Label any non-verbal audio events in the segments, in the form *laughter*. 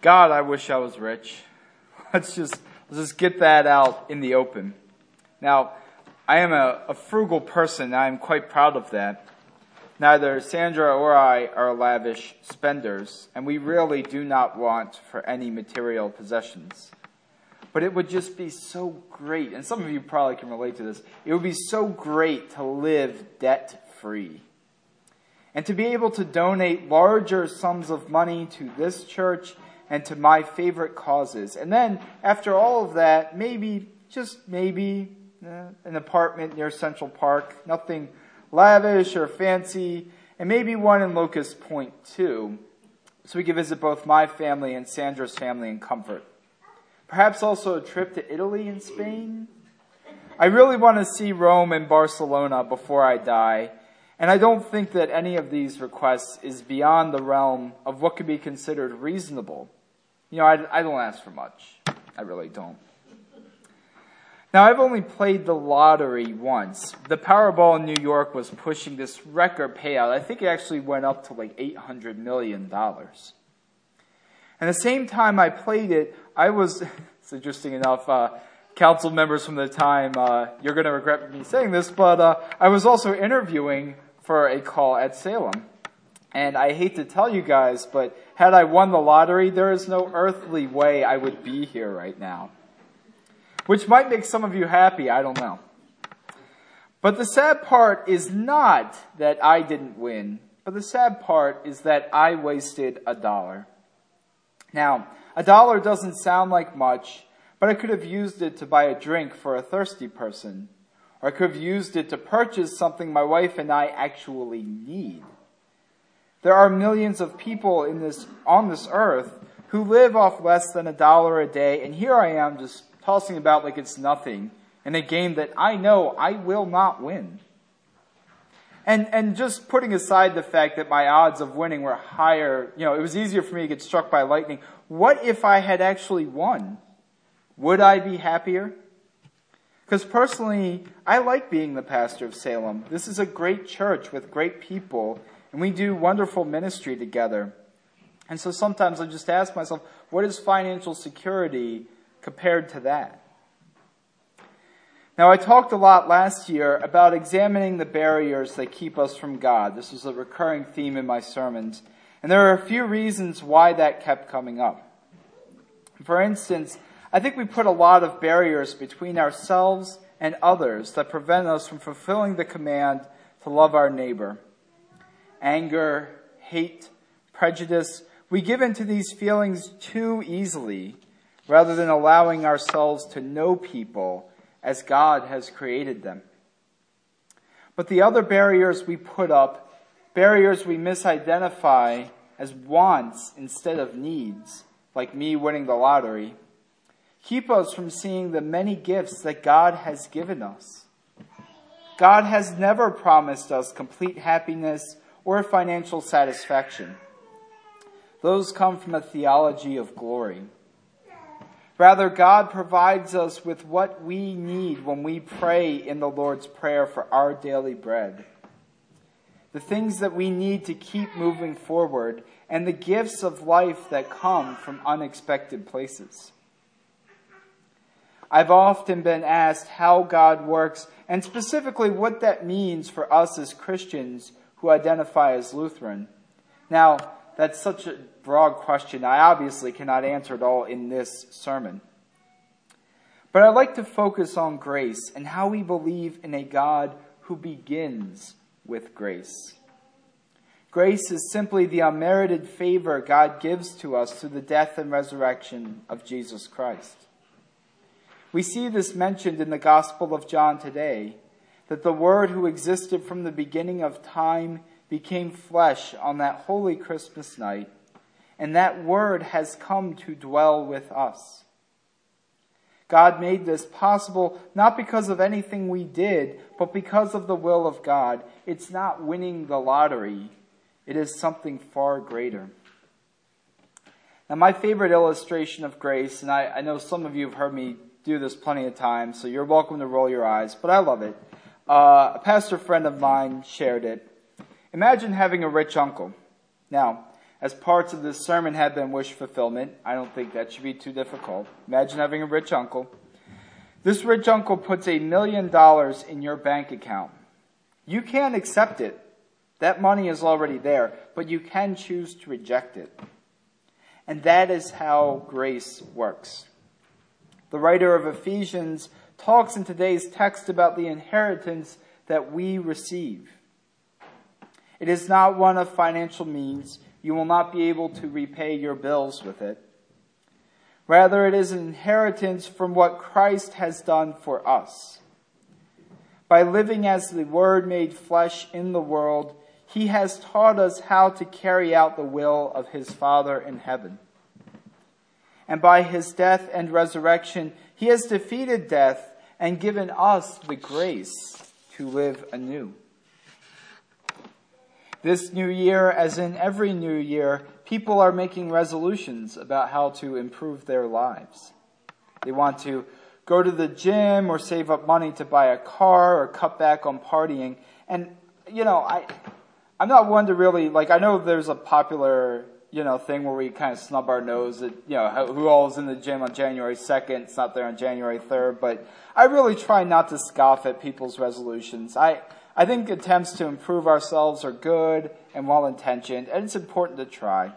God, I wish I was rich. *laughs* Let's just, let's just get that out in the open. Now, I am a, a frugal person. I am quite proud of that. Neither Sandra or I are lavish spenders, and we really do not want for any material possessions. But it would just be so great, and some of you probably can relate to this. It would be so great to live debt free and to be able to donate larger sums of money to this church and to my favorite causes. And then, after all of that, maybe, just maybe, uh, an apartment near Central Park, nothing lavish or fancy, and maybe one in Locust Point too, so we can visit both my family and Sandra's family in comfort. Perhaps also a trip to Italy and Spain. I really want to see Rome and Barcelona before I die, and I don't think that any of these requests is beyond the realm of what could be considered reasonable. You know, I, I don't ask for much. I really don't. Now, I've only played the lottery once. The Powerball in New York was pushing this record payout. I think it actually went up to like $800 million. And the same time I played it, I was, *laughs* it's interesting enough, uh, council members from the time, uh, you're going to regret me saying this, but uh, I was also interviewing for a call at Salem. And I hate to tell you guys, but had I won the lottery, there is no earthly way I would be here right now which might make some of you happy, I don't know. But the sad part is not that I didn't win, but the sad part is that I wasted a dollar. Now, a dollar doesn't sound like much, but I could have used it to buy a drink for a thirsty person, or I could have used it to purchase something my wife and I actually need. There are millions of people in this, on this earth who live off less than a dollar a day, and here I am just tossing about like it's nothing in a game that I know I will not win. And, and just putting aside the fact that my odds of winning were higher, you know, it was easier for me to get struck by lightning. What if I had actually won? Would I be happier? Because personally, I like being the pastor of Salem. This is a great church with great people, and we do wonderful ministry together. And so sometimes I just ask myself, what is financial security compared to that. Now, I talked a lot last year about examining the barriers that keep us from God. This was a recurring theme in my sermons. And there are a few reasons why that kept coming up. For instance, I think we put a lot of barriers between ourselves and others that prevent us from fulfilling the command to love our neighbor. Anger, hate, prejudice, we give into these feelings too easily rather than allowing ourselves to know people as God has created them. But the other barriers we put up, barriers we misidentify as wants instead of needs, like me winning the lottery, keep us from seeing the many gifts that God has given us. God has never promised us complete happiness or financial satisfaction. Those come from a theology of glory. Rather, God provides us with what we need when we pray in the Lord's Prayer for our daily bread. The things that we need to keep moving forward, and the gifts of life that come from unexpected places. I've often been asked how God works, and specifically what that means for us as Christians who identify as Lutheran. Now, that's such a broad question. I obviously cannot answer it all in this sermon. But I'd like to focus on grace and how we believe in a God who begins with grace. Grace is simply the unmerited favor God gives to us through the death and resurrection of Jesus Christ. We see this mentioned in the Gospel of John today that the Word who existed from the beginning of time became flesh on that holy Christmas night, and that Word has come to dwell with us. God made this possible not because of anything we did, but because of the will of God. It's not winning the lottery, it is something far greater. Now, my favorite illustration of grace, and I, I know some of you have heard me do this plenty of times, so you're welcome to roll your eyes, but I love it. Uh, a pastor friend of mine shared it. Imagine having a rich uncle. Now, as parts of this sermon have been wish fulfillment. I don't think that should be too difficult. Imagine having a rich uncle. This rich uncle puts a million dollars in your bank account. You can't accept it. That money is already there, but you can choose to reject it. And that is how grace works. The writer of Ephesians talks in today's text about the inheritance that we receive. It is not one of financial means. You will not be able to repay your bills with it. Rather, it is an inheritance from what Christ has done for us. By living as the Word made flesh in the world, He has taught us how to carry out the will of His Father in heaven. And by His death and resurrection, He has defeated death and given us the grace to live anew. This new year, as in every new year, people are making resolutions about how to improve their lives. They want to go to the gym or save up money to buy a car or cut back on partying. And, you know, I, I'm not one to really, like, I know there's a popular, you know, thing where we kind of snub our nose at, you know, who all is in the gym on January 2nd, it's not there on January 3rd, but I really try not to scoff at people's resolutions. I, I think attempts to improve ourselves are good and well intentioned, and it's important to try.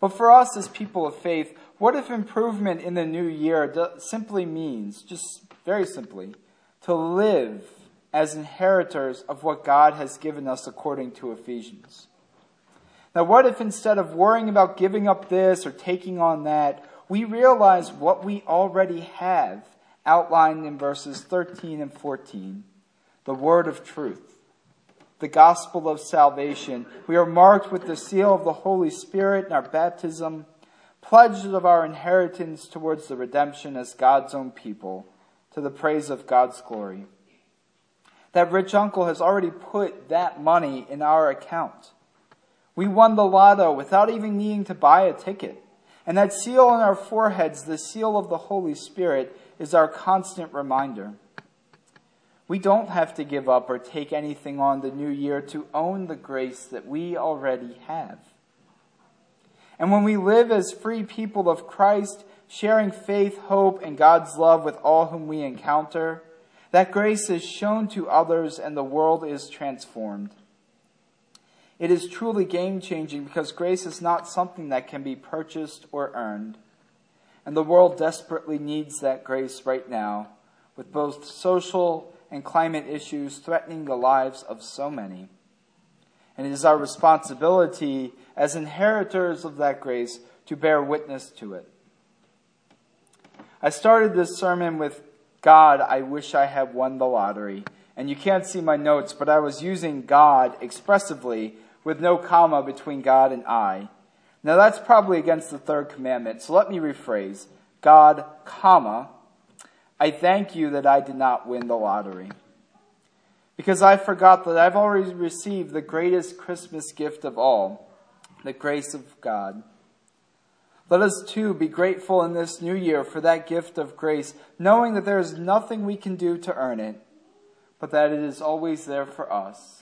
But for us as people of faith, what if improvement in the new year simply means, just very simply, to live as inheritors of what God has given us according to Ephesians? Now, what if instead of worrying about giving up this or taking on that, we realize what we already have outlined in verses 13 and 14 the word of truth, the gospel of salvation. We are marked with the seal of the Holy Spirit in our baptism, pledged of our inheritance towards the redemption as God's own people, to the praise of God's glory. That rich uncle has already put that money in our account. We won the lotto without even needing to buy a ticket. And that seal on our foreheads, the seal of the Holy Spirit, is our constant reminder. We don't have to give up or take anything on the new year to own the grace that we already have. And when we live as free people of Christ, sharing faith, hope, and God's love with all whom we encounter, that grace is shown to others and the world is transformed. It is truly game changing because grace is not something that can be purchased or earned. And the world desperately needs that grace right now, with both social and climate issues threatening the lives of so many. And it is our responsibility as inheritors of that grace to bear witness to it. I started this sermon with God, I wish I had won the lottery. And you can't see my notes, but I was using God expressively with no comma between God and I. Now that's probably against the third commandment, so let me rephrase. God, comma, I thank you that I did not win the lottery. Because I forgot that I've already received the greatest Christmas gift of all, the grace of God. Let us too be grateful in this new year for that gift of grace, knowing that there is nothing we can do to earn it, but that it is always there for us.